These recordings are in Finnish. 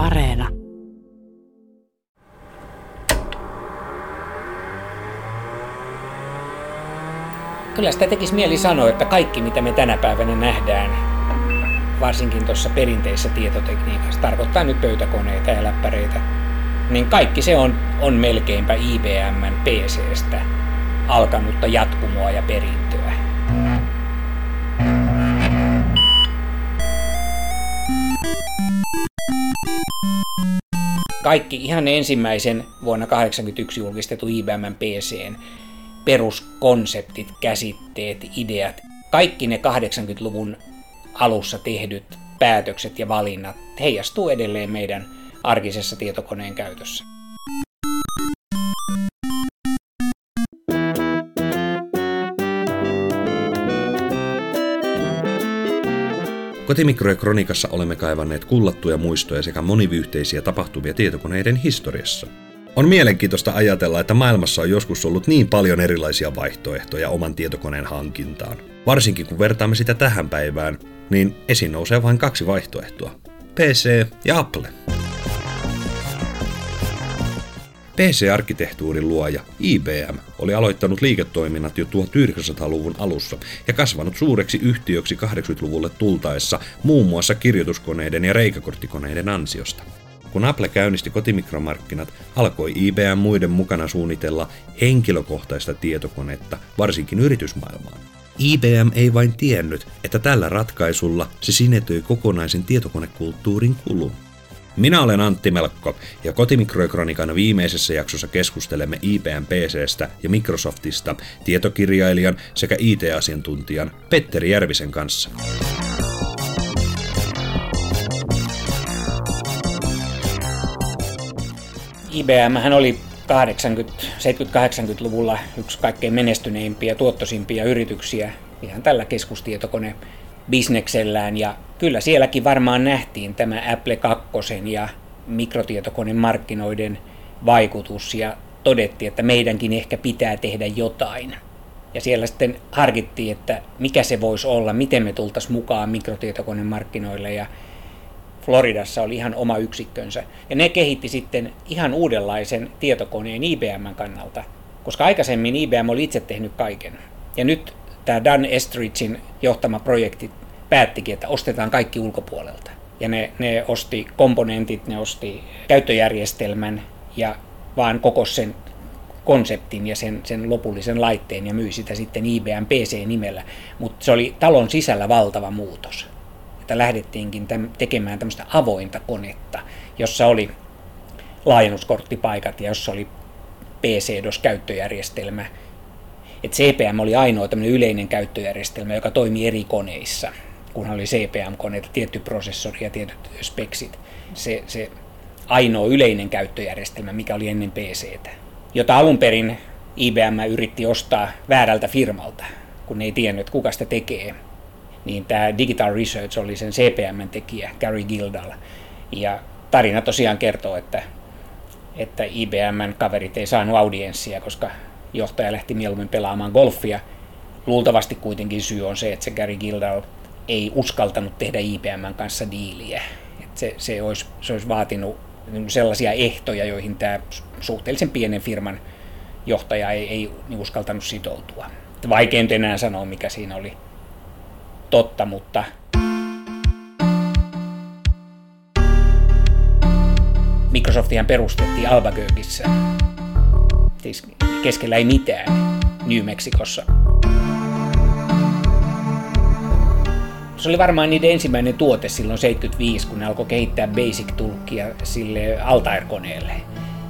Areena. Kyllä sitä tekisi mieli sanoa, että kaikki mitä me tänä päivänä nähdään, varsinkin tuossa perinteisessä tietotekniikassa, tarkoittaa nyt pöytäkoneita ja läppäreitä, niin kaikki se on, on melkeinpä IBMn PCstä alkanutta jatkumoa ja perintöä. Kaikki ihan ensimmäisen vuonna 1981 julkistetun IBM PCn peruskonseptit, käsitteet, ideat, kaikki ne 80-luvun alussa tehdyt päätökset ja valinnat heijastuu edelleen meidän arkisessa tietokoneen käytössä. Kotimikro- ja Kronikassa olemme kaivanneet kullattuja muistoja sekä monivyyhteisiä tapahtumia tietokoneiden historiassa. On mielenkiintoista ajatella, että maailmassa on joskus ollut niin paljon erilaisia vaihtoehtoja oman tietokoneen hankintaan. Varsinkin kun vertaamme sitä tähän päivään, niin esiin nousee vain kaksi vaihtoehtoa. PC ja Apple. PC-arkkitehtuurin luoja IBM oli aloittanut liiketoiminnat jo 1900-luvun alussa ja kasvanut suureksi yhtiöksi 80-luvulle tultaessa muun muassa kirjoituskoneiden ja reikäkorttikoneiden ansiosta. Kun Apple käynnisti kotimikromarkkinat, alkoi IBM muiden mukana suunnitella henkilökohtaista tietokonetta, varsinkin yritysmaailmaan. IBM ei vain tiennyt, että tällä ratkaisulla se sinetöi kokonaisen tietokonekulttuurin kulun. Minä olen Antti Melkko ja Kotimikroikronikan viimeisessä jaksossa keskustelemme IBM PCstä ja Microsoftista tietokirjailijan sekä IT-asiantuntijan Petteri Järvisen kanssa. IBM hän oli 70-80-luvulla yksi kaikkein menestyneimpiä, tuottosimpia yrityksiä ihan tällä keskustietokone bisneksellään ja kyllä sielläkin varmaan nähtiin tämä Apple 2 ja mikrotietokoneen markkinoiden vaikutus ja todettiin, että meidänkin ehkä pitää tehdä jotain. Ja siellä sitten harkittiin, että mikä se voisi olla, miten me tultaisiin mukaan mikrotietokoneen markkinoille ja Floridassa oli ihan oma yksikkönsä. Ja ne kehitti sitten ihan uudenlaisen tietokoneen IBMn kannalta, koska aikaisemmin IBM oli itse tehnyt kaiken. Ja nyt tämä Dan Estridgein johtama projekti päättikin, että ostetaan kaikki ulkopuolelta. Ja ne, ne osti komponentit, ne osti käyttöjärjestelmän ja vaan koko sen konseptin ja sen, sen lopullisen laitteen ja myi sitä sitten IBM PC-nimellä. Mutta se oli talon sisällä valtava muutos että lähdettiinkin täm, tekemään tämmöistä avointa konetta, jossa oli laajennuskorttipaikat ja jossa oli PC-DOS-käyttöjärjestelmä. Et CPM oli ainoa tämmöinen yleinen käyttöjärjestelmä, joka toimi eri koneissa, kunhan oli CPM-koneita, tietty prosessori ja tietyt speksit. Se, se ainoa yleinen käyttöjärjestelmä, mikä oli ennen PCtä, jota alun perin IBM yritti ostaa väärältä firmalta, kun ei tiennyt, kuka sitä tekee niin tämä Digital Research oli sen CPM-tekijä, Gary Gildal. Ja tarina tosiaan kertoo, että, että IBMn kaverit ei saanut audienssia, koska johtaja lähti mieluummin pelaamaan golfia. Luultavasti kuitenkin syy on se, että se Gary Gildal ei uskaltanut tehdä IBMn kanssa diiliä. Että se, se, olisi, se olisi vaatinut sellaisia ehtoja, joihin tämä suhteellisen pienen firman johtaja ei, ei uskaltanut sitoutua. Vaikea enää sanoa, mikä siinä oli totta, mutta Microsoftihan perustettiin Albuquerqueissa, siis keskellä ei mitään, New Mexicossa. Se oli varmaan niiden ensimmäinen tuote silloin 75, kun ne alkoi kehittää Basic-tulkkia sille Altair-koneelle,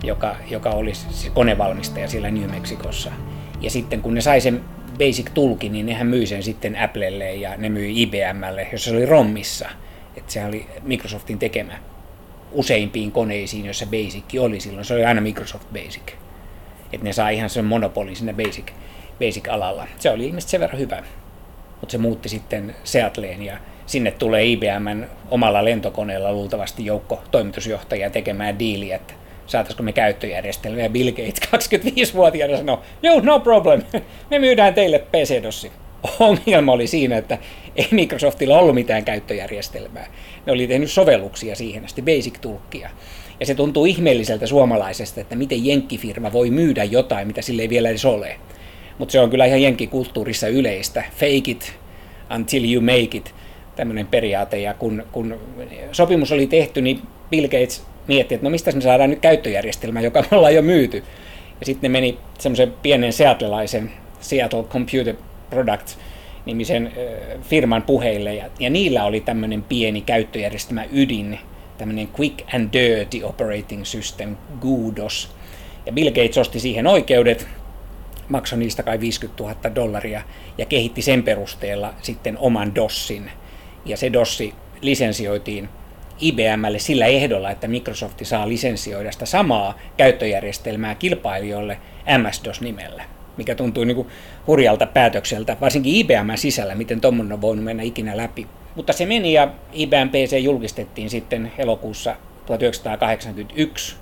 joka, joka oli se konevalmistaja siellä New Mexicossa. Ja sitten kun ne sai sen Basic-tulki, niin nehän myi sen sitten Applelle ja ne myi IBMlle, jossa se oli ROMissa. Että se oli Microsoftin tekemä useimpiin koneisiin, joissa Basic oli silloin. Se oli aina Microsoft Basic. Että ne sai ihan sen monopolin sinne Basic, Basic-alalla. Se oli ilmeisesti sen verran hyvä. Mutta se muutti sitten Seattleen ja sinne tulee IBMn omalla lentokoneella luultavasti joukko toimitusjohtajia tekemään diiliä, että saataisiko me käyttöjärjestelmiä. Bill Gates 25-vuotiaana sanoi, joo, no problem, me myydään teille PC-dossi. ongelma oli siinä, että ei Microsoftilla ollut mitään käyttöjärjestelmää. Ne oli tehnyt sovelluksia siihen asti, basic-tulkkia. Ja se tuntuu ihmeelliseltä suomalaisesta, että miten jenkkifirma voi myydä jotain, mitä sille ei vielä edes ole. Mutta se on kyllä ihan jenkkikulttuurissa yleistä. Fake it until you make it, tämmöinen periaate. Ja kun, kun sopimus oli tehty, niin Bill Gates mietti, että no mistä me saadaan nyt käyttöjärjestelmä, joka me ollaan jo myyty. Ja sitten meni semmoisen pienen seattleilaisen Seattle Computer Products nimisen firman puheille, ja, ja niillä oli tämmöinen pieni käyttöjärjestelmä ydin, tämmöinen Quick and Dirty Operating System, GUDOS. Ja Bill Gates osti siihen oikeudet, maksoi niistä kai 50 000 dollaria ja kehitti sen perusteella sitten oman DOSin. Ja se DOSsi lisensioitiin IBMlle sillä ehdolla, että Microsoft saa lisensioida sitä samaa käyttöjärjestelmää kilpailijoille MS-DOS-nimellä, mikä tuntuu niin kuin hurjalta päätökseltä, varsinkin IBM sisällä, miten tuommoinen on voinut mennä ikinä läpi. Mutta se meni ja IBM PC julkistettiin sitten elokuussa 1981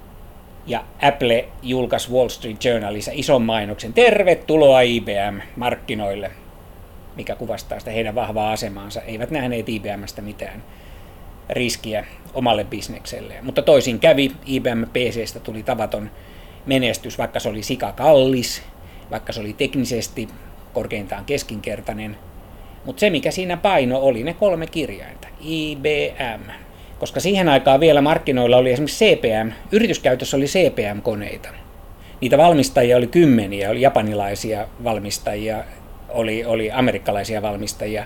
ja Apple julkaisi Wall Street Journalissa ison mainoksen. Tervetuloa IBM markkinoille, mikä kuvastaa sitä heidän vahvaa asemaansa. Eivät nähneet IBMstä mitään riskiä omalle bisnekselleen. Mutta toisin kävi, IBM PCstä tuli tavaton menestys, vaikka se oli sika kallis, vaikka se oli teknisesti korkeintaan keskinkertainen. Mutta se, mikä siinä paino, oli ne kolme kirjainta, IBM. Koska siihen aikaan vielä markkinoilla oli esimerkiksi CPM, yrityskäytössä oli CPM-koneita. Niitä valmistajia oli kymmeniä, oli japanilaisia valmistajia, oli, oli amerikkalaisia valmistajia.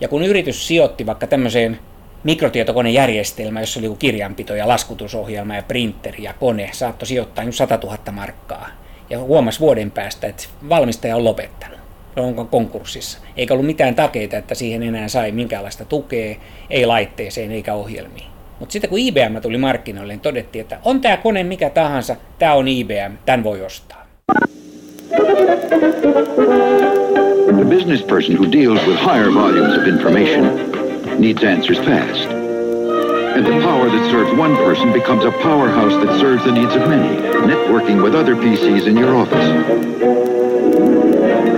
Ja kun yritys sijoitti vaikka tämmöiseen mikrotietokonejärjestelmä, jossa oli kirjanpito ja laskutusohjelma ja printeri ja kone, saattoi sijoittaa 100 000 markkaa. Ja huomasi vuoden päästä, että valmistaja on lopettanut. Se on konkurssissa. Eikä ollut mitään takeita, että siihen enää sai minkäänlaista tukea, ei laitteeseen eikä ohjelmiin. Mutta sitten kun IBM tuli markkinoille, niin todettiin, että on tämä kone mikä tahansa, tämä on IBM, tämän voi ostaa. The business person who deals with higher volumes of information needs answers fast. And the power that serves one person becomes a powerhouse that serves the needs of many, networking with other PCs in your office.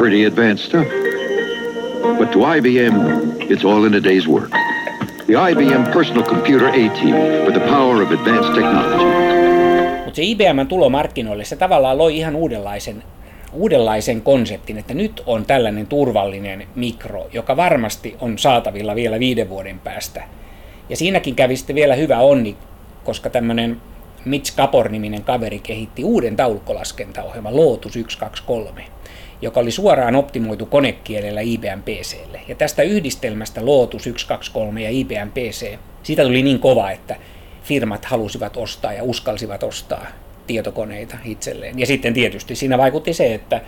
Pretty advanced stuff. But to IBM, it's all in a day's work. The IBM Personal Computer AT with the power of advanced technology. Mutta se IBM tulo markkinoille, se tavallaan loi ihan uudenlaisen uudenlaisen konseptin, että nyt on tällainen turvallinen mikro, joka varmasti on saatavilla vielä viiden vuoden päästä. Ja siinäkin kävi sitten vielä hyvä onni, koska tämmöinen Mitch Kapor-niminen kaveri kehitti uuden taulukkolaskentaohjelman Lotus 123, joka oli suoraan optimoitu konekielellä IBM PClle. Ja tästä yhdistelmästä Lotus 123 ja IBM PC, siitä tuli niin kova, että firmat halusivat ostaa ja uskalsivat ostaa tietokoneita itselleen. Ja sitten tietysti siinä vaikutti se, että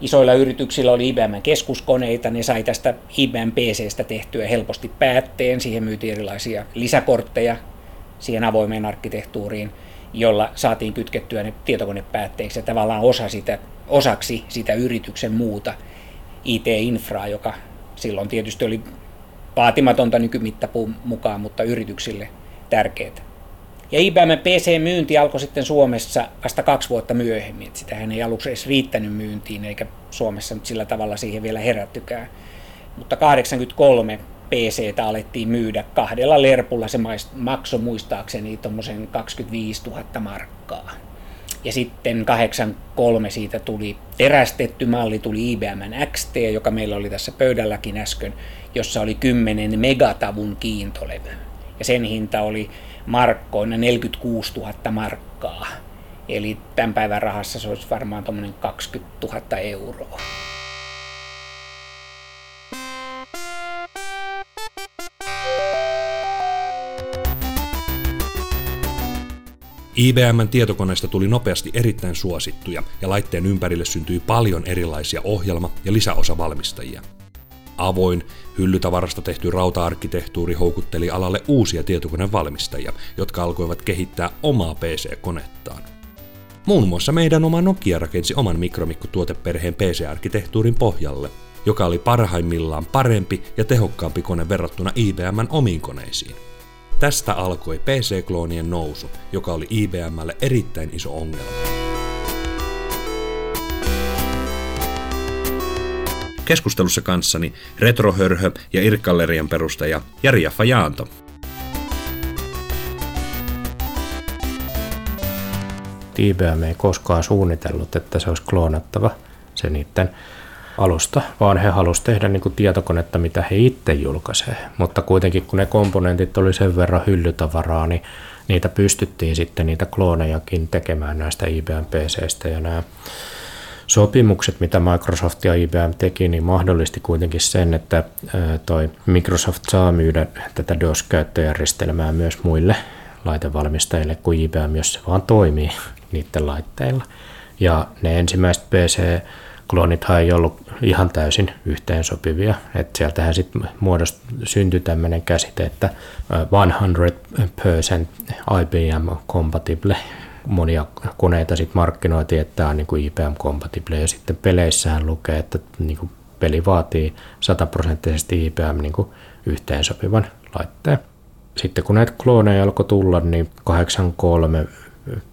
isoilla yrityksillä oli IBM keskuskoneita, ne sai tästä IBM PCstä tehtyä helposti päätteen, siihen myytiin erilaisia lisäkortteja siihen avoimeen arkkitehtuuriin, jolla saatiin kytkettyä ne tietokonepäätteiksi ja tavallaan osa sitä, osaksi sitä yrityksen muuta IT-infraa, joka silloin tietysti oli vaatimatonta nykymittapuun mukaan, mutta yrityksille tärkeää. Ja IBM PC-myynti alkoi sitten Suomessa vasta kaksi vuotta myöhemmin. Sitähän ei aluksi edes riittänyt myyntiin, eikä Suomessa nyt sillä tavalla siihen vielä herättykään. Mutta 83 PCtä alettiin myydä kahdella lerpulla. Se maksoi muistaakseni tuommoisen 25 000 markkaa. Ja sitten 83 siitä tuli terästetty malli, tuli IBM XT, joka meillä oli tässä pöydälläkin äsken, jossa oli 10 megatavun kiintolevy. Ja sen hinta oli markkoina 46 000 markkaa. Eli tämän päivän rahassa se olisi varmaan tuommoinen 20 000 euroa. IBMn tietokoneista tuli nopeasti erittäin suosittuja ja laitteen ympärille syntyi paljon erilaisia ohjelma- ja lisäosavalmistajia. Avoin, hyllytavarasta tehty rauta-arkkitehtuuri houkutteli alalle uusia tietokonevalmistajia, jotka alkoivat kehittää omaa PC-konettaan. Muun muassa meidän oma Nokia rakensi oman mikromikko-tuoteperheen PC-arkkitehtuurin pohjalle, joka oli parhaimmillaan parempi ja tehokkaampi kone verrattuna IBMn omiin koneisiin. Tästä alkoi PC-kloonien nousu, joka oli IBMlle erittäin iso ongelma. Keskustelussa kanssani Retrohörhö ja Irkkallerian perustaja Jari Jaffa Jaanto. IBM ei koskaan suunnitellut, että se olisi kloonattava se niiden alusta, vaan he halusivat tehdä niin kuin tietokonetta, mitä he itse julkaisee. Mutta kuitenkin kun ne komponentit oli sen verran hyllytavaraa, niin niitä pystyttiin sitten niitä kloonejakin tekemään näistä IBM PCstä ja nämä sopimukset, mitä Microsoft ja IBM teki, niin mahdollisti kuitenkin sen, että toi Microsoft saa myydä tätä DOS-käyttöjärjestelmää myös muille laitevalmistajille kuin IBM, jos se vaan toimii niiden laitteilla. Ja ne ensimmäiset PC kloonithan ei ollut ihan täysin yhteensopivia. että sieltähän sitten muodost, syntyi tämmöinen käsite, että 100% IBM compatible. Monia koneita sitten markkinoitiin, että tämä on niin kuin IBM compatible ja sitten peleissähän lukee, että niin kuin peli vaatii sataprosenttisesti IBM niin kuin yhteensopivan laitteen. Sitten kun näitä klooneja alkoi tulla, niin 83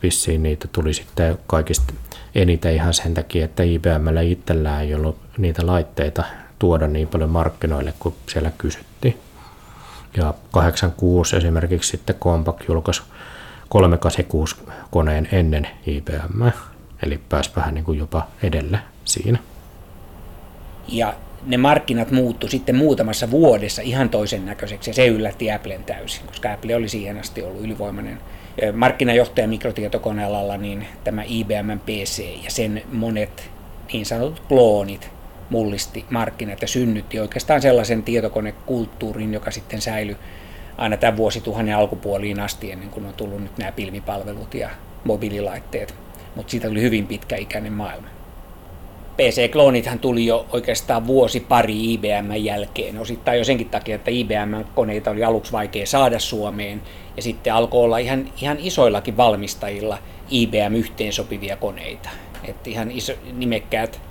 vissiin niitä tuli sitten kaikista eniten ihan sen takia, että IBMllä itsellään ei ollut niitä laitteita tuoda niin paljon markkinoille kuin siellä kysyttiin. Ja 86 esimerkiksi sitten Compaq julkaisi 386 koneen ennen IBM, eli pääsi vähän niin kuin jopa edelle siinä. Ja ne markkinat muuttu sitten muutamassa vuodessa ihan toisen näköiseksi ja se yllätti Applen täysin, koska Apple oli siihen asti ollut ylivoimainen markkinajohtaja mikrotietokonealalla, niin tämä IBM PC ja sen monet niin sanotut kloonit mullisti markkinat ja synnytti oikeastaan sellaisen tietokonekulttuurin, joka sitten säilyi aina tämän vuosituhannen alkupuoliin asti ennen kuin on tullut nyt nämä pilvipalvelut ja mobiililaitteet. Mutta siitä tuli hyvin pitkäikäinen maailma. PC-kloonithan tuli jo oikeastaan vuosi pari IBM jälkeen, osittain jo senkin takia, että IBM-koneita oli aluksi vaikea saada Suomeen, ja sitten alkoi olla ihan, ihan isoillakin valmistajilla IBM-yhteensopivia koneita. Että ihan iso, nimekkäät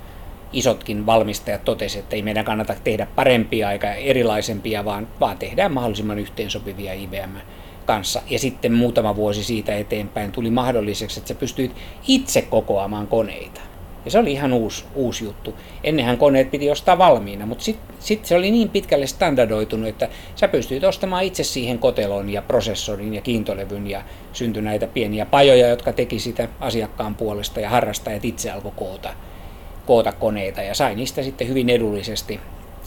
isotkin valmistajat totesivat, että ei meidän kannata tehdä parempia eikä erilaisempia, vaan, vaan tehdään mahdollisimman yhteensopivia IBM kanssa. Ja sitten muutama vuosi siitä eteenpäin tuli mahdolliseksi, että sä pystyit itse kokoamaan koneita. Ja se oli ihan uusi, uusi juttu. Ennenhän koneet piti ostaa valmiina, mutta sitten sit se oli niin pitkälle standardoitunut, että sä pystyit ostamaan itse siihen kotelon ja prosessorin ja kiintolevyn ja syntyi näitä pieniä pajoja, jotka teki sitä asiakkaan puolesta ja harrastajat itse alkoi koota, koota koneita ja sai niistä sitten hyvin edullisesti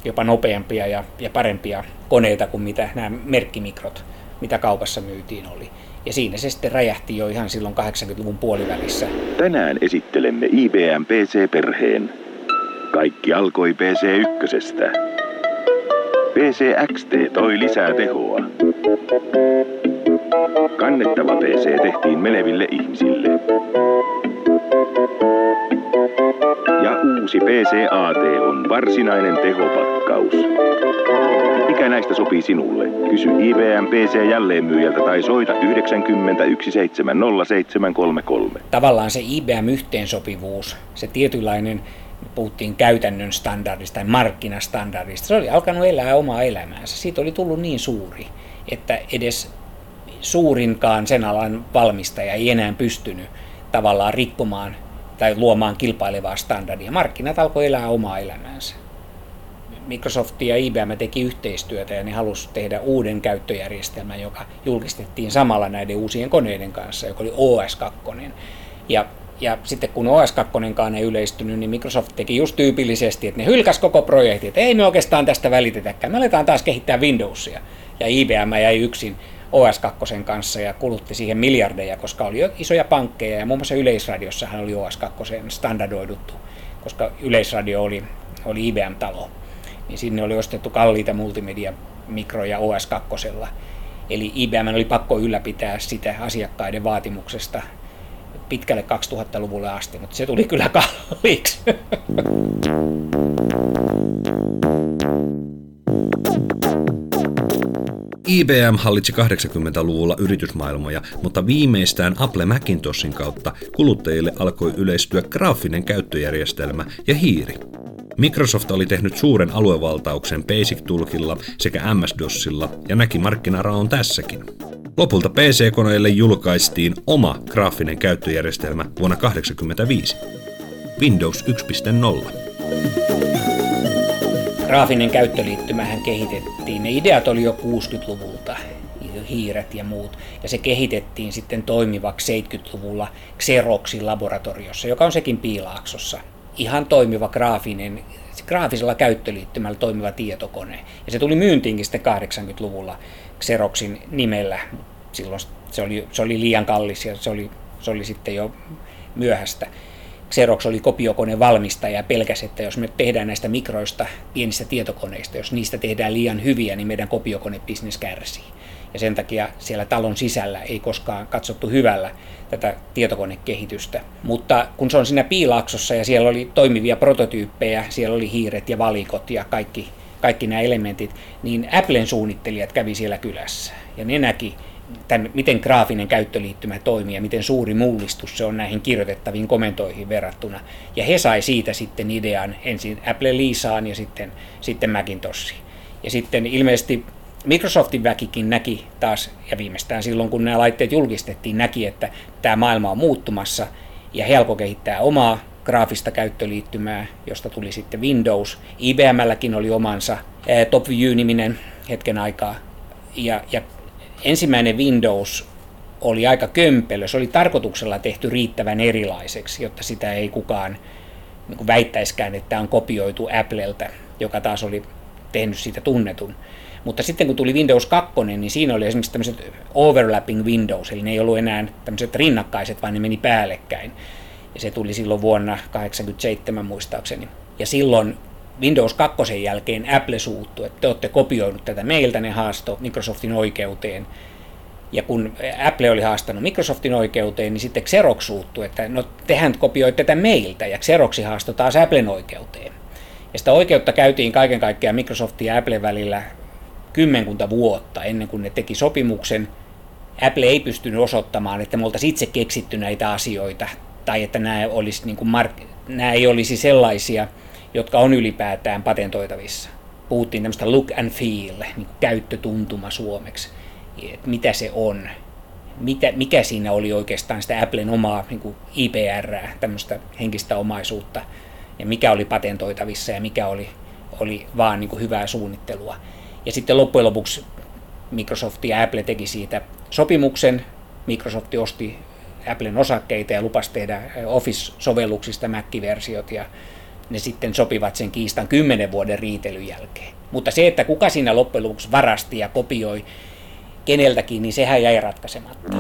jopa nopeampia ja, ja parempia koneita kuin mitä nämä merkkimikrot, mitä kaupassa myytiin oli. Ja siinä se sitten räjähti jo ihan silloin 80-luvun puolivälissä. Tänään esittelemme IBM PC-perheen. Kaikki alkoi PC1. PC XT toi lisää tehoa. Kannettava PC tehtiin meneville ihmisille. Ja uusi PC-AT on varsinainen tehopakkaus. Mikä näistä sopii sinulle? Kysy IBM PC jälleenmyyjältä tai soita 90 170733. Tavallaan se IBM-yhteensopivuus, se tietynlainen puhuttiin käytännön standardista tai markkinastandardista. Se oli alkanut elää omaa elämäänsä. Siitä oli tullut niin suuri, että edes suurinkaan sen alan valmistaja ei enää pystynyt tavallaan rikkomaan tai luomaan kilpailevaa standardia. Markkinat alkoi elää omaa elämäänsä. Microsoft ja IBM teki yhteistyötä ja ne halusi tehdä uuden käyttöjärjestelmän, joka julkistettiin samalla näiden uusien koneiden kanssa, joka oli OS2. Ja, ja sitten kun OS2 ei yleistynyt, niin Microsoft teki just tyypillisesti, että ne hylkäs koko projekti, että ei me oikeastaan tästä välitetäkään, me aletaan taas kehittää Windowsia. Ja IBM jäi yksin OS2 kanssa ja kulutti siihen miljardeja, koska oli jo isoja pankkeja ja muun muassa Yleisradiossahan oli OS2 standardoiduttu, koska Yleisradio oli, oli IBM-talo. Niin sinne oli ostettu kalliita multimedia-mikroja OS2. Eli IBM oli pakko ylläpitää sitä asiakkaiden vaatimuksesta pitkälle 2000-luvulle asti, mutta se tuli kyllä kalliiksi. IBM hallitsi 80-luvulla yritysmaailmoja, mutta viimeistään Apple Macintoshin kautta kuluttajille alkoi yleistyä graafinen käyttöjärjestelmä ja hiiri. Microsoft oli tehnyt suuren aluevaltauksen Basic-tulkilla sekä MS-DOSilla ja näki markkinaraon tässäkin. Lopulta PC-koneille julkaistiin oma graafinen käyttöjärjestelmä vuonna 1985, Windows 1.0. graafinen käyttöliittymähän kehitettiin. Ne ideat oli jo 60-luvulta, hiiret ja muut, ja se kehitettiin sitten toimivaksi 70-luvulla Xeroxin laboratoriossa, joka on sekin Piilaaksossa. Ihan toimiva graafinen, graafisella käyttöliittymällä toimiva tietokone. Ja se tuli myyntiinkin sitten 80-luvulla Xeroxin nimellä. Silloin se oli, se oli liian kallis ja se oli, se oli sitten jo myöhäistä. Xerox oli kopiokone valmistaja ja pelkäsi, että jos me tehdään näistä mikroista, pienistä tietokoneista, jos niistä tehdään liian hyviä, niin meidän kopiokonebisnes kärsii. Ja sen takia siellä talon sisällä ei koskaan katsottu hyvällä tätä tietokonekehitystä. Mutta kun se on siinä piilaaksossa ja siellä oli toimivia prototyyppejä, siellä oli hiiret ja valikot ja kaikki, kaikki nämä elementit, niin Applen suunnittelijat kävi siellä kylässä. Ja ne näki tämän, miten graafinen käyttöliittymä toimii ja miten suuri mullistus se on näihin kirjoitettaviin komentoihin verrattuna. Ja he sai siitä sitten idean ensin Apple Liisaan ja sitten, sitten Macintoshiin. Ja sitten ilmeisesti Microsoftin väkikin näki taas, ja viimeistään silloin kun nämä laitteet julkistettiin, näki, että tämä maailma on muuttumassa, ja he kehittää omaa graafista käyttöliittymää, josta tuli sitten Windows. IBMlläkin oli omansa TopView-niminen hetken aikaa, ja, ja ensimmäinen Windows oli aika kömpelö. Se oli tarkoituksella tehty riittävän erilaiseksi, jotta sitä ei kukaan niin väittäiskään, että tämä on kopioitu Appleltä, joka taas oli tehnyt siitä tunnetun. Mutta sitten kun tuli Windows 2, niin siinä oli esimerkiksi tämmöiset overlapping Windows, eli ne ei ollut enää tämmöiset rinnakkaiset, vaan ne meni päällekkäin. Ja se tuli silloin vuonna 1987 muistaakseni. Ja silloin Windows 2 jälkeen Apple suuttui, että te olette kopioinut tätä meiltä, ne haasto Microsoftin oikeuteen. Ja kun Apple oli haastanut Microsoftin oikeuteen, niin sitten Xerox suuttui, että no tehän kopioitte tätä meiltä, ja Xeroxi haastoi taas Applen oikeuteen. Ja sitä oikeutta käytiin kaiken kaikkiaan Microsoftin ja Apple välillä kymmenkunta vuotta ennen kuin ne teki sopimuksen. Apple ei pystynyt osoittamaan, että me oltaisiin itse keksitty näitä asioita, tai että nämä, olisi niin kuin mark- nämä ei olisi sellaisia, jotka on ylipäätään patentoitavissa. Puhuttiin tämmöistä look and feel, niin käyttötuntuma suomeksi, että mitä se on, mitä, mikä siinä oli oikeastaan sitä Applen omaa niin IPR, tämmöistä henkistä omaisuutta, ja mikä oli patentoitavissa ja mikä oli, oli vaan niin hyvää suunnittelua. Ja sitten loppujen lopuksi Microsoft ja Apple teki siitä sopimuksen. Microsoft osti Applen osakkeita ja lupasi tehdä Office-sovelluksista Mac-versiot ja ne sitten sopivat sen kiistan kymmenen vuoden riitelyn jälkeen. Mutta se, että kuka siinä loppujen lopuksi varasti ja kopioi keneltäkin, niin sehän jäi ratkaisematta.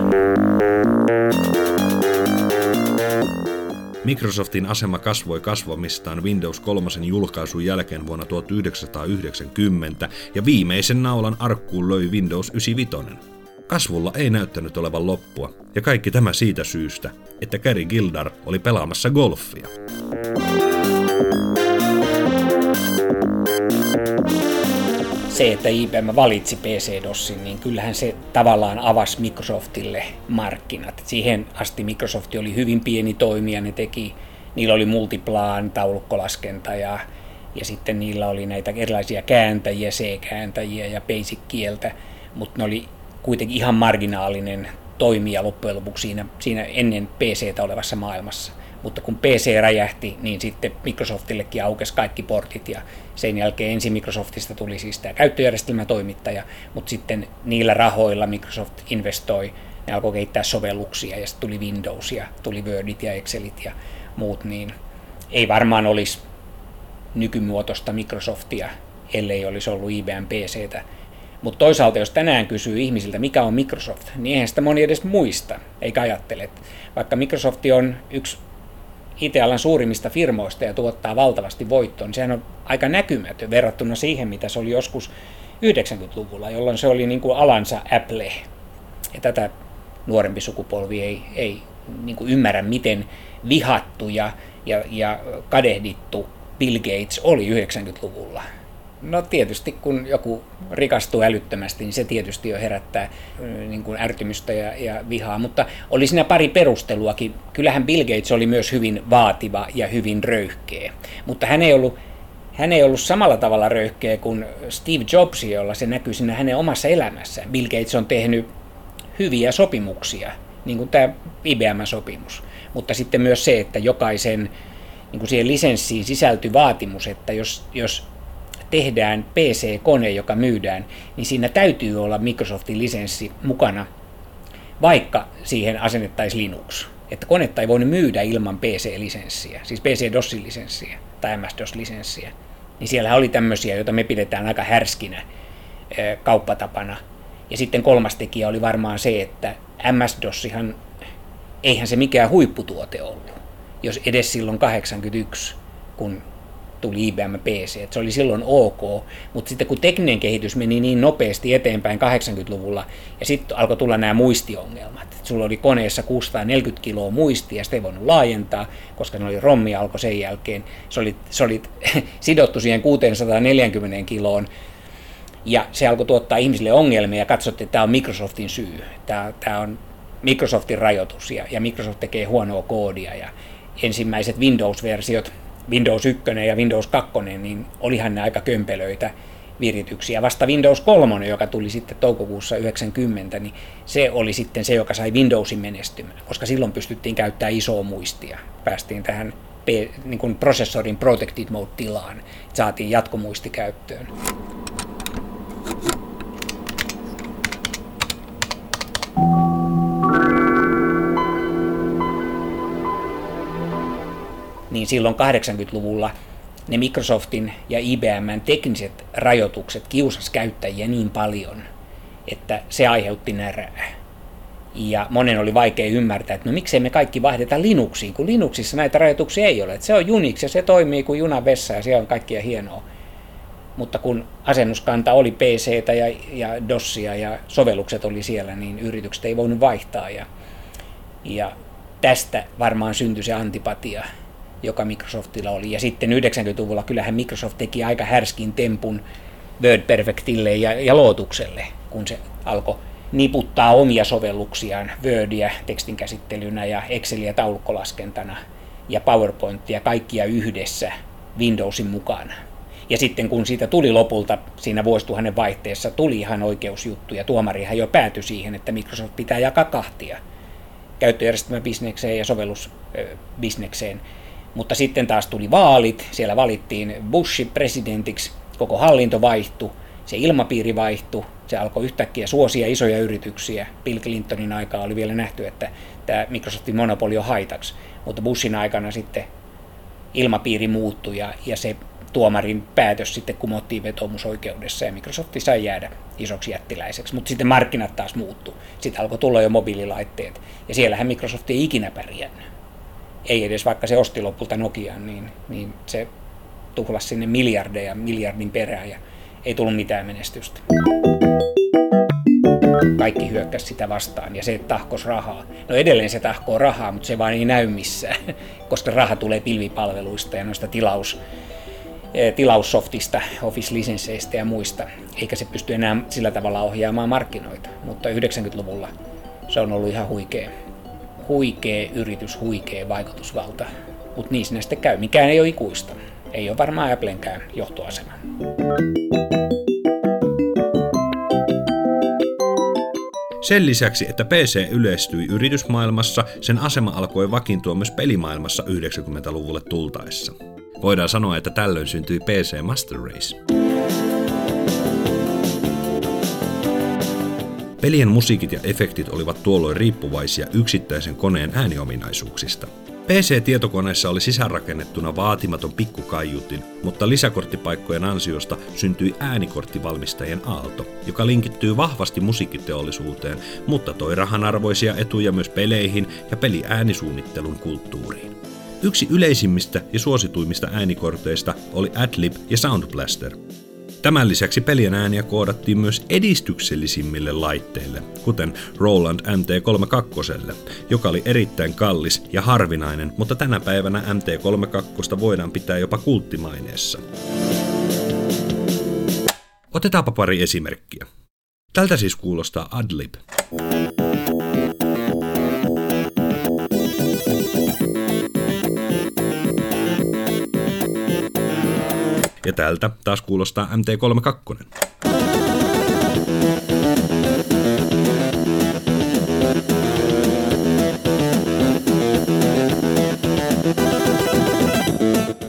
Microsoftin asema kasvoi kasvamistaan Windows 3 julkaisun jälkeen vuonna 1990 ja viimeisen naulan arkkuun löi Windows 95. Kasvulla ei näyttänyt olevan loppua, ja kaikki tämä siitä syystä, että Gary Gildar oli pelaamassa golfia. Se, että IBM valitsi PC-DOSin, niin kyllähän se tavallaan avasi Microsoftille markkinat. Siihen asti Microsoft oli hyvin pieni toimija, ne teki, niillä oli multiplaan, taulukkolaskenta ja, ja sitten niillä oli näitä erilaisia kääntäjiä, C-kääntäjiä ja basic-kieltä, mutta ne oli kuitenkin ihan marginaalinen toimija loppujen lopuksi siinä, siinä ennen PCtä olevassa maailmassa mutta kun PC räjähti, niin sitten Microsoftillekin aukesi kaikki portit ja sen jälkeen ensin Microsoftista tuli siis tämä käyttöjärjestelmätoimittaja, mutta sitten niillä rahoilla Microsoft investoi, ne alkoi kehittää sovelluksia ja sitten tuli Windows ja tuli Wordit ja Excelit ja muut, niin ei varmaan olisi nykymuotoista Microsoftia, ellei olisi ollut IBM PCtä. Mutta toisaalta, jos tänään kysyy ihmisiltä, mikä on Microsoft, niin eihän sitä moni edes muista, eikä ajattele. Vaikka Microsoft on yksi IT-alan suurimmista firmoista ja tuottaa valtavasti voittoa, niin sehän on aika näkymätön verrattuna siihen, mitä se oli joskus 90-luvulla, jolloin se oli niin kuin alansa Apple. Ja tätä nuorempi sukupolvi ei, ei niin kuin ymmärrä, miten vihattu ja, ja, ja kadehdittu Bill Gates oli 90-luvulla. No tietysti kun joku rikastuu älyttömästi, niin se tietysti jo herättää niin kuin ärtymystä ja, ja vihaa, mutta oli siinä pari perusteluakin. Kyllähän Bill Gates oli myös hyvin vaativa ja hyvin röyhkeä, mutta hän ei ollut, hän ei ollut samalla tavalla röyhkeä kuin Steve Jobs, jolla se näkyy siinä hänen omassa elämässään. Bill Gates on tehnyt hyviä sopimuksia, niin kuin tämä IBM-sopimus, mutta sitten myös se, että jokaisen niin kuin siihen lisenssiin sisältyi vaatimus, että jos, jos tehdään PC-kone, joka myydään, niin siinä täytyy olla Microsoftin lisenssi mukana, vaikka siihen asennettaisiin Linux. Että konetta ei voinut myydä ilman PC-lisenssiä, siis PC-DOS-lisenssiä tai MS-DOS-lisenssiä. Niin siellä oli tämmöisiä, joita me pidetään aika härskinä kauppatapana. Ja sitten kolmas tekijä oli varmaan se, että MS-DOSihan, eihän se mikään huipputuote ollut, jos edes silloin 81, kun tuli IBM PC. että se oli silloin ok, mutta sitten kun tekninen kehitys meni niin nopeasti eteenpäin 80-luvulla, ja sitten alkoi tulla nämä muistiongelmat. että sulla oli koneessa 640 kiloa muistia, sitä ei voinut laajentaa, koska ne oli rommi alkoi sen jälkeen. Se oli, se oli sidottu siihen 640 kiloon, ja se alkoi tuottaa ihmisille ongelmia, ja katsottiin, että tämä on Microsoftin syy. Tämä, tämä on Microsoftin rajoitus, ja, ja Microsoft tekee huonoa koodia, ja ensimmäiset Windows-versiot Windows 1 ja Windows 2, niin olihan ne aika kömpelöitä virityksiä. Vasta Windows 3, joka tuli sitten toukokuussa 90, niin se oli sitten se, joka sai Windowsin menestymään, koska silloin pystyttiin käyttämään isoa muistia. Päästiin tähän niin kuin prosessorin protected mode-tilaan, saatiin jatkomuisti käyttöön. Niin silloin 80-luvulla ne Microsoftin ja IBMn tekniset rajoitukset kiusas käyttäjiä niin paljon, että se aiheutti närää. Ja monen oli vaikea ymmärtää, että no miksei me kaikki vaihdeta Linuxiin, kun Linuxissa näitä rajoituksia ei ole. Että se on Unix ja se toimii kuin junan vessa ja se on kaikkia hienoa. Mutta kun asennuskanta oli pc ja, ja DOSia ja sovellukset oli siellä, niin yritykset ei voinut vaihtaa. Ja, ja tästä varmaan syntyi se antipatia joka Microsoftilla oli. Ja sitten 90-luvulla kyllähän Microsoft teki aika härskin tempun WordPerfectille ja, ja Lootukselle, kun se alkoi niputtaa omia sovelluksiaan, Wordia tekstinkäsittelynä ja Excelia taulukkolaskentana ja PowerPointia kaikkia yhdessä Windowsin mukana. Ja sitten kun siitä tuli lopulta siinä vuosituhannen vaihteessa, tuli ihan oikeusjuttu ja tuomarihan jo päätyi siihen, että Microsoft pitää jakaa kahtia käyttöjärjestelmäbisnekseen ja sovellusbisnekseen. Mutta sitten taas tuli vaalit, siellä valittiin Bushi presidentiksi, koko hallinto vaihtui, se ilmapiiri vaihtui, se alkoi yhtäkkiä suosia isoja yrityksiä. Bill Clintonin aikaa oli vielä nähty, että tämä Microsoftin monopoli on haitaksi, mutta Bushin aikana sitten ilmapiiri muuttui ja, ja se tuomarin päätös sitten kumottiin vetomusoikeudessa ja Microsoft sai jäädä isoksi jättiläiseksi, mutta sitten markkinat taas muuttu. Sitten alkoi tulla jo mobiililaitteet. Ja siellähän Microsoft ei ikinä pärjännyt ei edes vaikka se osti lopulta Nokian, niin, niin se tuhlasi sinne miljardeja miljardin perään ja ei tullut mitään menestystä. Kaikki hyökkäsi sitä vastaan ja se tahkos rahaa. No edelleen se tahkoo rahaa, mutta se vaan ei näy missään, koska raha tulee pilvipalveluista ja noista tilaus, eh, tilaussoftista, Office-lisensseistä ja muista, eikä se pysty enää sillä tavalla ohjaamaan markkinoita. Mutta 90-luvulla se on ollut ihan huikea huikea yritys, huikea vaikutusvalta, mutta niissä ne sitten käy. Mikään ei ole ikuista. Ei ole varmaan Applenkään johtoasema. Sen lisäksi, että PC yleistyi yritysmaailmassa, sen asema alkoi vakiintua myös pelimaailmassa 90-luvulle tultaessa. Voidaan sanoa, että tällöin syntyi PC Master Race. Pelien musiikit ja efektit olivat tuolloin riippuvaisia yksittäisen koneen ääniominaisuuksista. PC-tietokoneessa oli sisäänrakennettuna vaatimaton pikkukaiutin, mutta lisäkorttipaikkojen ansiosta syntyi äänikorttivalmistajien aalto, joka linkittyy vahvasti musiikkiteollisuuteen, mutta toi rahanarvoisia etuja myös peleihin ja peliäänisuunnittelun kulttuuriin. Yksi yleisimmistä ja suosituimmista äänikorteista oli Adlib ja Sound Blaster, Tämän lisäksi pelien ääniä koodattiin myös edistyksellisimmille laitteille, kuten Roland MT32, joka oli erittäin kallis ja harvinainen, mutta tänä päivänä MT32 voidaan pitää jopa kulttimaineessa. Otetaanpa pari esimerkkiä. Tältä siis kuulostaa Adlib. Ja tältä taas kuulostaa MT32.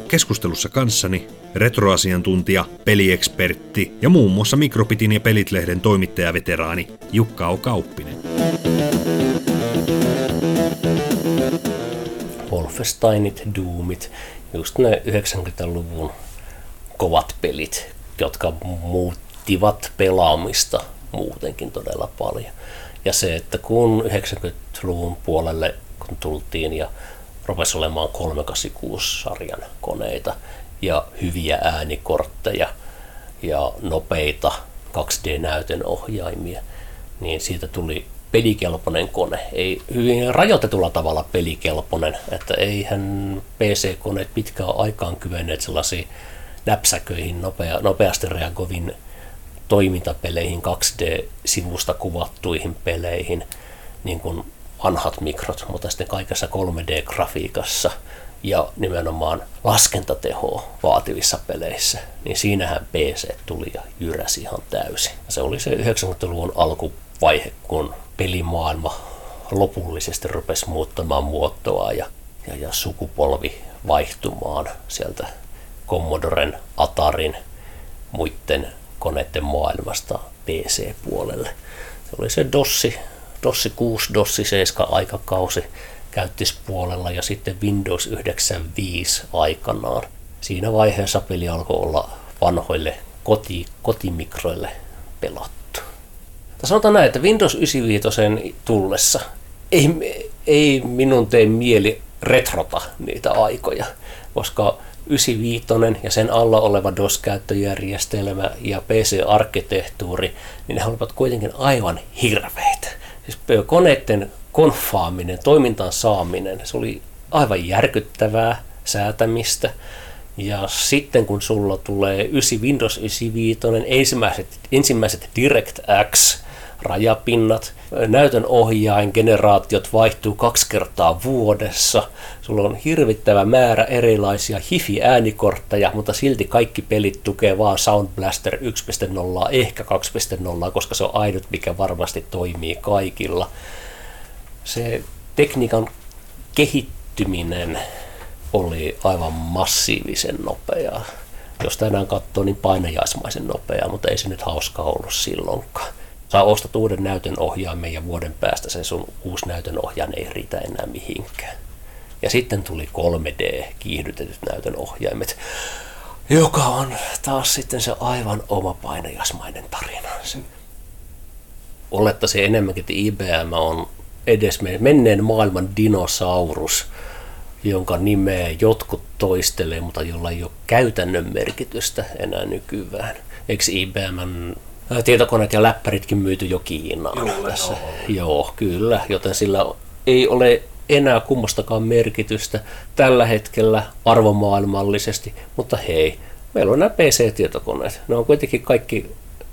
Keskustelussa kanssani retroasiantuntija, peliekspertti ja muun muassa Mikropitin ja Pelit-lehden toimittajaveteraani Jukka O. Kauppinen. Wolfensteinit, Doomit, just ne 90-luvun kovat pelit, jotka muuttivat pelaamista muutenkin todella paljon. Ja se, että kun 90-luvun puolelle kun tultiin ja rupesi olemaan 386-sarjan koneita ja hyviä äänikortteja ja nopeita 2D-näytön ohjaimia, niin siitä tuli pelikelpoinen kone. Ei hyvin rajoitetulla tavalla pelikelpoinen, että eihän PC-koneet pitkään aikaan kyenneet sellaisiin näpsäköihin, nopea, nopeasti reagoivin toimintapeleihin, 2D-sivusta kuvattuihin peleihin, niin kuin vanhat mikrot, mutta sitten kaikessa 3D-grafiikassa ja nimenomaan laskentatehoa vaativissa peleissä, niin siinähän PC tuli ja jyräsi ihan täysin. Se oli se 90-luvun alkuvaihe, kun pelimaailma lopullisesti rupesi muuttamaan muotoa ja, ja, ja sukupolvi vaihtumaan sieltä Commodoren, Atarin, muiden koneiden maailmasta PC-puolelle. Se oli se DOSsi, DOSsi 6, DOSsi 7 aikakausi käyttispuolella ja sitten Windows 95 aikanaan. Siinä vaiheessa peli alkoi olla vanhoille koti, kotimikroille pelattu. Sanotaan näin, että Windows 95 tullessa ei, ei minun tee mieli retrota niitä aikoja, koska 95 ja sen alla oleva DOS-käyttöjärjestelmä ja PC-arkkitehtuuri, niin ne olivat kuitenkin aivan hirveitä. Siis koneiden konfaaminen, toimintaan saaminen, se oli aivan järkyttävää säätämistä. Ja sitten kun sulla tulee 9 Windows 95, ensimmäiset, ensimmäiset DirectX rajapinnat, näytön ohjain generaatiot vaihtuu kaksi kertaa vuodessa, sulla on hirvittävä määrä erilaisia hifi-äänikortteja, mutta silti kaikki pelit tukee vaan Sound Blaster 1.0, ehkä 2.0, koska se on ainut, mikä varmasti toimii kaikilla. Se tekniikan kehittyminen oli aivan massiivisen nopeaa. Jos tänään katsoo, niin painajaismaisen nopeaa, mutta ei se nyt hauska ollut silloinkaan. Saa ostat uuden näytön ohjaimen ja vuoden päästä se sun uusi näytön ohjaaja ei riitä enää mihinkään. Ja sitten tuli 3D-kiihdytetyt näytön ohjaimet, joka on taas sitten se aivan oma painajasmainen tarina. Olettaisin enemmänkin, että IBM on edes menneen maailman dinosaurus, jonka nimeä jotkut toistelee, mutta jolla ei ole käytännön merkitystä enää nykyään. Eikö IBM tietokoneet ja läppäritkin myyty jo Kiinaan Joo, tässä? Joo, kyllä, joten sillä ei ole enää kummastakaan merkitystä tällä hetkellä arvomaailmallisesti, mutta hei, meillä on nämä PC-tietokoneet. Ne on kuitenkin kaikki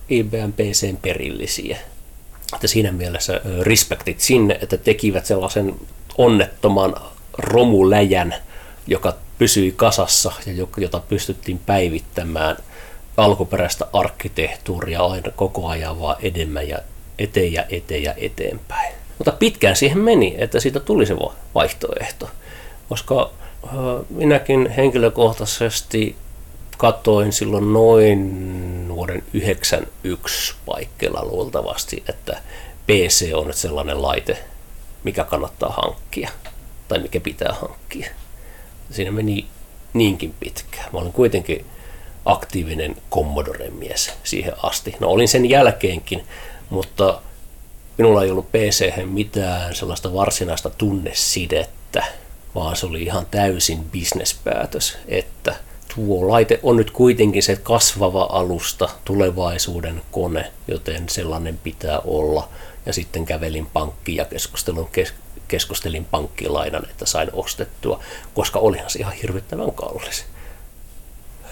IBM PCn perillisiä. Että siinä mielessä respektit sinne, että tekivät sellaisen onnettoman romuläjän, joka pysyi kasassa ja jota pystyttiin päivittämään alkuperäistä arkkitehtuuria aina koko ajan vaan edemmän ja eteen ja eteen ja eteenpäin. Mutta pitkään siihen meni, että siitä tuli se vaihtoehto, koska minäkin henkilökohtaisesti katoin silloin noin vuoden 91 paikkeilla luultavasti, että PC on nyt sellainen laite, mikä kannattaa hankkia tai mikä pitää hankkia. Siinä meni niinkin pitkään. Mä olin kuitenkin aktiivinen Commodore-mies siihen asti. No olin sen jälkeenkin, mutta minulla ei ollut pc mitään sellaista varsinaista tunnesidettä, vaan se oli ihan täysin bisnespäätös, että tuo laite on nyt kuitenkin se kasvava alusta, tulevaisuuden kone, joten sellainen pitää olla. Ja sitten kävelin pankkiin ja keskustelun kes- keskustelin pankkilainan, että sain ostettua, koska olihan se ihan hirvittävän kallis.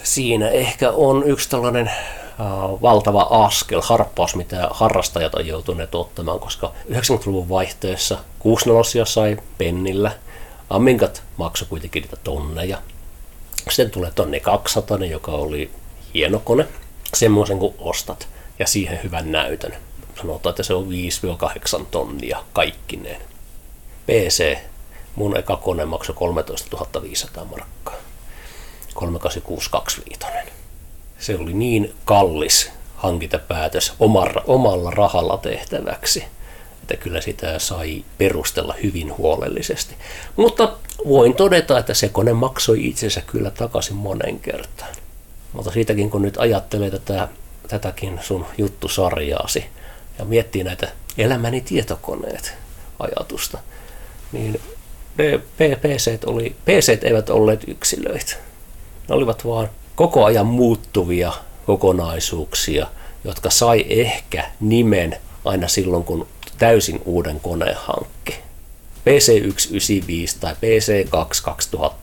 Siinä ehkä on yksi tällainen valtava askel, harppaus, mitä harrastajat on joutuneet ottamaan, koska 90-luvun vaihteessa 64 sai pennillä, Amminkat maksoi kuitenkin niitä tonneja. Sitten tulee tonne 200, joka oli hieno kone, semmoisen kuin ostat, ja siihen hyvän näytön. Sanotaan, että se on 5-8 tonnia kaikkineen. PC, mun eka kone maksoi 13 500 markkaa. 38625. Se oli niin kallis hankintapäätös omalla, omalla rahalla tehtäväksi, että kyllä sitä sai perustella hyvin huolellisesti. Mutta voin todeta, että se kone maksoi itsensä kyllä takaisin monen kertaan. Mutta siitäkin kun nyt ajattelee tätä, tätäkin sun juttusarjaasi ja miettii näitä elämäni tietokoneet ajatusta, niin PC, oli, PC eivät olleet yksilöitä. Ne olivat vaan koko ajan muuttuvia kokonaisuuksia, jotka sai ehkä nimen aina silloin, kun täysin uuden koneen hankki. PC195 tai PC2 2000,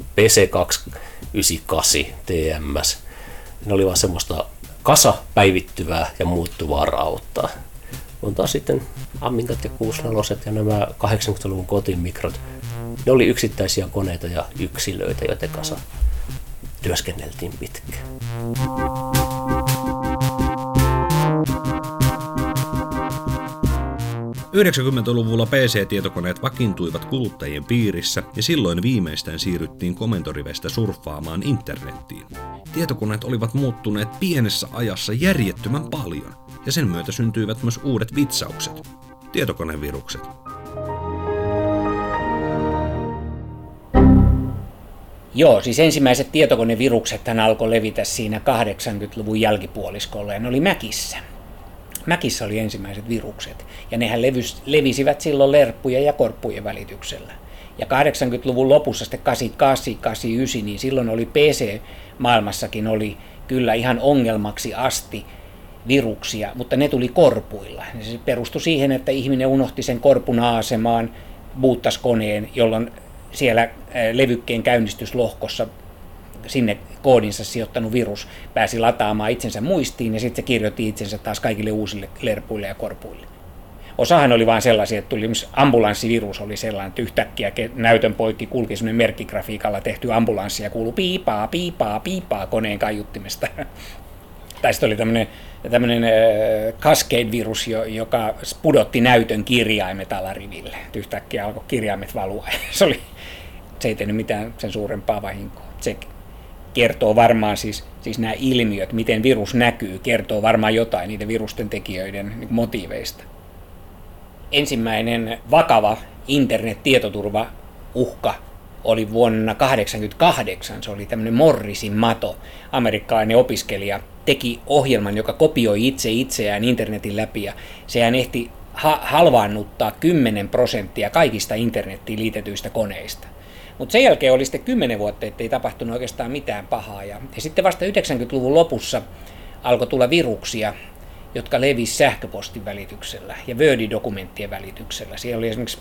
PC2 98 TMS. Ne oli vaan semmoista kasa päivittyvää ja muuttuvaa rauttaa. On taas sitten Amminkat ja 64 ja nämä 80-luvun kotimikrot. Ne oli yksittäisiä koneita ja yksilöitä, joiden kanssa työskenneltiin pitkään. 90-luvulla PC-tietokoneet vakiintuivat kuluttajien piirissä ja silloin viimeistään siirryttiin komentorivestä surffaamaan internettiin. Tietokoneet olivat muuttuneet pienessä ajassa järjettömän paljon ja sen myötä syntyivät myös uudet vitsaukset, tietokonevirukset. Joo, siis ensimmäiset tietokonevirukset alkoi levitä siinä 80-luvun jälkipuoliskolla ja ne oli Mäkissä. Mäkissä oli ensimmäiset virukset, ja nehän levys, levisivät silloin lerppujen ja korppujen välityksellä. Ja 80-luvun lopussa sitten 88, 89, niin silloin oli PC-maailmassakin oli kyllä ihan ongelmaksi asti viruksia, mutta ne tuli korpuilla. Se perustui siihen, että ihminen unohti sen korpun asemaan, buuttas koneen, jolloin siellä levykkeen käynnistyslohkossa sinne koodinsa sijoittanut virus pääsi lataamaan itsensä muistiin ja sitten se kirjoitti itsensä taas kaikille uusille lerpuille ja korpuille. Osahan oli vain sellaisia, että tuli ambulanssivirus oli sellainen, että yhtäkkiä näytön poikki kulki sellainen merkkigrafiikalla tehty ambulanssi ja kuului piipaa, piipaa, piipaa koneen kaiuttimesta. tai sitten oli tämmöinen, tämmöinen äh, Cascade-virus, joka pudotti näytön kirjaimet alariville. Yhtäkkiä alkoi kirjaimet valua. se, oli, se ei tehnyt mitään sen suurempaa vahinkoa. Se kertoo varmaan siis, siis nämä ilmiöt, miten virus näkyy, kertoo varmaan jotain niiden virusten tekijöiden niin motiiveista. Ensimmäinen vakava internet-tietoturva-uhka oli vuonna 1988. Se oli tämmöinen Morrisin mato. Amerikkalainen opiskelija teki ohjelman, joka kopioi itse itseään internetin läpi ja sehän ehti ha- halvaannuttaa 10 prosenttia kaikista internettiin liitetyistä koneista. Mutta sen jälkeen oli sitten kymmenen vuotta, ettei tapahtunut oikeastaan mitään pahaa. Ja, ja sitten vasta 90-luvun lopussa alkoi tulla viruksia, jotka levisi sähköpostin välityksellä ja Word-dokumenttien välityksellä. Siellä oli esimerkiksi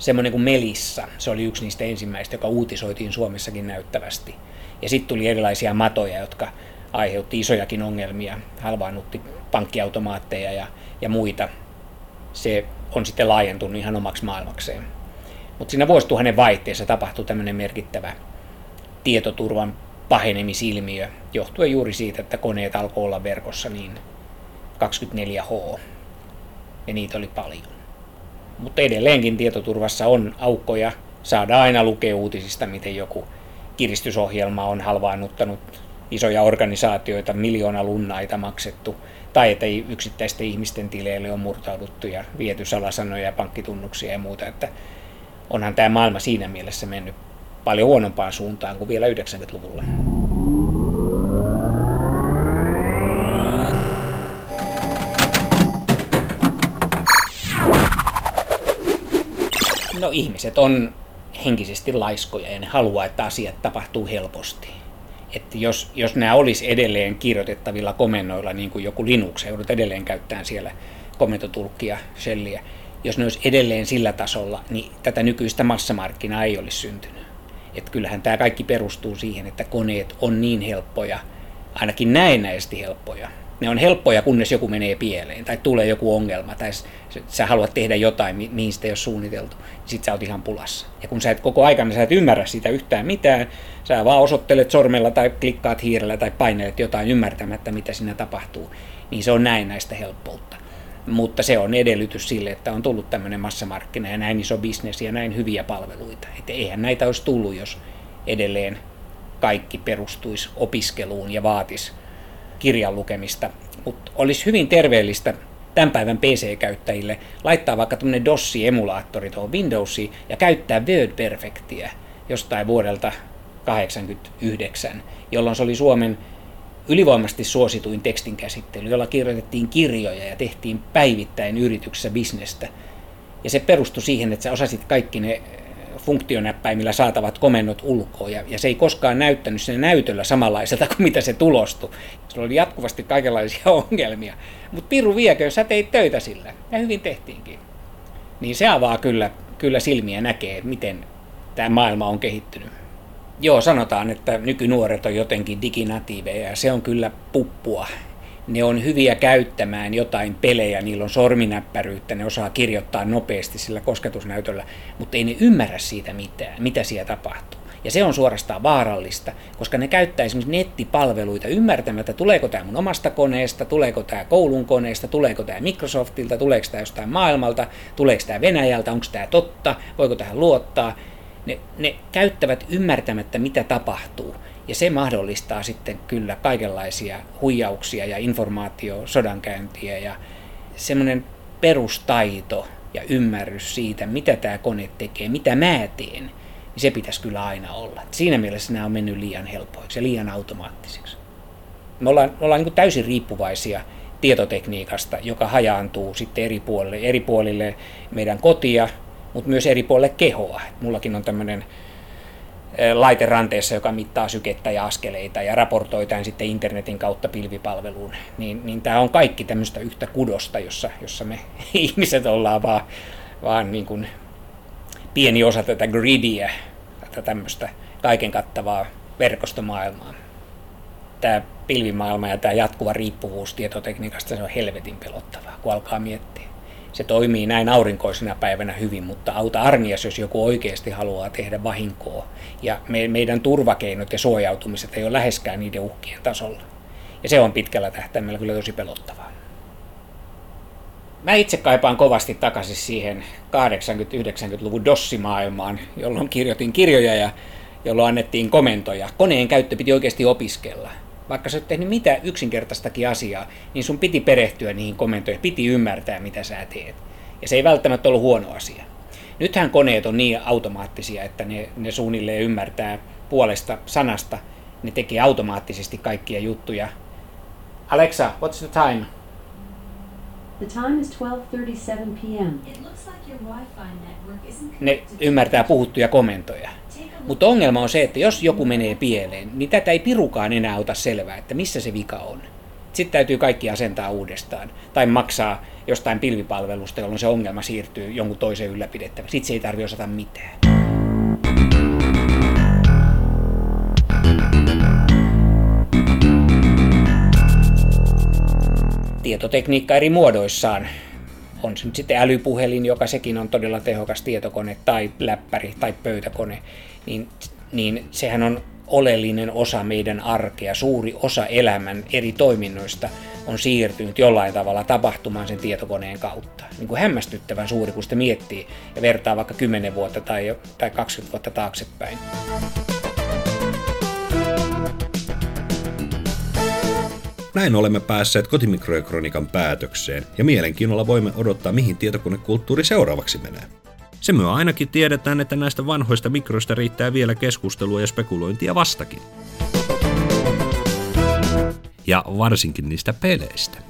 semmoinen kuin Melissa, se oli yksi niistä ensimmäistä, joka uutisoitiin Suomessakin näyttävästi. Ja sitten tuli erilaisia matoja, jotka aiheutti isojakin ongelmia, halvaannutti pankkiautomaatteja ja, ja muita. Se on sitten laajentunut ihan omaksi maailmakseen. Mutta siinä vuosituhannen vaihteessa tapahtui tämmöinen merkittävä tietoturvan pahenemisilmiö, johtuen juuri siitä, että koneet alkoi olla verkossa niin 24H, ja niitä oli paljon. Mutta edelleenkin tietoturvassa on aukkoja. Saadaan aina lukea uutisista, miten joku kiristysohjelma on halvaannuttanut isoja organisaatioita, miljoona lunnaita maksettu, tai että yksittäisten ihmisten tileille on murtauduttu ja viety salasanoja ja pankkitunnuksia ja muuta. Että onhan tämä maailma siinä mielessä mennyt paljon huonompaan suuntaan kuin vielä 90-luvulla. Ihmiset on henkisesti laiskoja ja ne haluaa, että asiat tapahtuu helposti. Että jos, jos nämä olisi edelleen kirjoitettavilla komennoilla, niin kuin joku Linux, joudut edelleen käyttämään siellä komentotulkkia, shelliä, jos ne olisi edelleen sillä tasolla, niin tätä nykyistä massamarkkinaa ei olisi syntynyt. Et kyllähän tämä kaikki perustuu siihen, että koneet on niin helppoja, ainakin näennäisesti helppoja. Ne on helppoja, kunnes joku menee pieleen tai tulee joku ongelma tai sä haluat tehdä jotain, mihin sitä ei ole suunniteltu, niin sit sä oot ihan pulassa. Ja kun sä et koko aikana sä et ymmärrä sitä yhtään mitään, sä vaan osoittelet sormella tai klikkaat hiirellä tai painelet jotain ymmärtämättä, mitä siinä tapahtuu, niin se on näennäistä helppoutta mutta se on edellytys sille, että on tullut tämmöinen massamarkkina ja näin iso bisnes ja näin hyviä palveluita. Että eihän näitä olisi tullut, jos edelleen kaikki perustuisi opiskeluun ja vaatisi kirjan lukemista. Mutta olisi hyvin terveellistä tämän päivän PC-käyttäjille laittaa vaikka tämmöinen DOS-emulaattori tuohon Windowsiin ja käyttää Word Perfectia jostain vuodelta 1989, jolloin se oli Suomen ylivoimasti suosituin tekstinkäsittely, jolla kirjoitettiin kirjoja ja tehtiin päivittäin yrityksessä bisnestä. Ja se perustui siihen, että sä osasit kaikki ne funktionäppäimillä saatavat komennot ulkoa, ja, ja se ei koskaan näyttänyt sen näytöllä samanlaiselta kuin mitä se tulostui. Se oli jatkuvasti kaikenlaisia ongelmia. Mutta Piru viekö, sä teit töitä sillä, ja hyvin tehtiinkin. Niin se avaa kyllä, kyllä silmiä näkee, miten tämä maailma on kehittynyt. Joo, sanotaan, että nykynuoret on jotenkin diginatiiveja, ja se on kyllä puppua ne on hyviä käyttämään jotain pelejä, niillä on sorminäppäryyttä, ne osaa kirjoittaa nopeasti sillä kosketusnäytöllä, mutta ei ne ymmärrä siitä mitään, mitä siellä tapahtuu. Ja se on suorastaan vaarallista, koska ne käyttää esimerkiksi nettipalveluita ymmärtämättä, tuleeko tämä mun omasta koneesta, tuleeko tämä koulun koneesta, tuleeko tämä Microsoftilta, tuleeko tämä jostain maailmalta, tuleeko tämä Venäjältä, onko tämä totta, voiko tähän luottaa. Ne, ne käyttävät ymmärtämättä, mitä tapahtuu. Ja se mahdollistaa sitten kyllä kaikenlaisia huijauksia ja informaatio, sodankäyntiä ja semmoinen perustaito ja ymmärrys siitä, mitä tämä kone tekee, mitä mä teen, niin se pitäisi kyllä aina olla. Siinä mielessä nämä on mennyt liian helpoiksi ja liian automaattisiksi. Me ollaan, me ollaan niin täysin riippuvaisia tietotekniikasta, joka hajaantuu sitten eri puolille, eri puolille meidän kotia, mutta myös eri puolille kehoa. Mullakin on tämmöinen laite ranteessa, joka mittaa sykettä ja askeleita ja raportoi tämän sitten internetin kautta pilvipalveluun, niin, niin tämä on kaikki tämmöistä yhtä kudosta, jossa, jossa me ihmiset ollaan vaan, vaan niin kuin pieni osa tätä gridiä, tätä tämmöistä kaiken kattavaa verkostomaailmaa. Tämä pilvimaailma ja tämä jatkuva riippuvuus tietotekniikasta, se on helvetin pelottavaa, kun alkaa miettiä se toimii näin aurinkoisena päivänä hyvin, mutta auta armias, jos joku oikeasti haluaa tehdä vahinkoa. Ja me, meidän turvakeinot ja suojautumiset ei ole läheskään niiden uhkien tasolla. Ja se on pitkällä tähtäimellä kyllä tosi pelottavaa. Mä itse kaipaan kovasti takaisin siihen 80-90-luvun dossimaailmaan, jolloin kirjoitin kirjoja ja jolloin annettiin komentoja. Koneen käyttö piti oikeasti opiskella vaikka sä oot tehnyt mitä yksinkertaistakin asiaa, niin sun piti perehtyä niihin komentoihin, piti ymmärtää, mitä sä teet. Ja se ei välttämättä ollut huono asia. Nythän koneet on niin automaattisia, että ne, ne suunnilleen ymmärtää puolesta sanasta. Ne tekee automaattisesti kaikkia juttuja. Alexa, what's the time? The time is 12:37 p.m. Ne ymmärtää puhuttuja komentoja. Mutta ongelma on se, että jos joku menee pieleen, niin tätä ei pirukaan enää ota selvää, että missä se vika on. Sitten täytyy kaikki asentaa uudestaan. Tai maksaa jostain pilvipalvelusta, jolloin se ongelma siirtyy jonkun toisen ylläpidettäväksi. Sitten se ei tarvitse osata mitään. Tietotekniikka eri muodoissaan on se nyt sitten älypuhelin, joka sekin on todella tehokas tietokone, tai läppäri tai pöytäkone, niin, niin sehän on oleellinen osa meidän arkea, suuri osa elämän eri toiminnoista on siirtynyt jollain tavalla tapahtumaan sen tietokoneen kautta. Niin kuin hämmästyttävän suuri, kun sitä miettii ja vertaa vaikka 10 vuotta tai, tai 20 vuotta taaksepäin. Näin olemme päässeet kotimikroekronikan päätökseen ja mielenkiinnolla voimme odottaa, mihin tietokonekulttuuri seuraavaksi menee. Se myö ainakin tiedetään, että näistä vanhoista mikroista riittää vielä keskustelua ja spekulointia vastakin. Ja varsinkin niistä peleistä.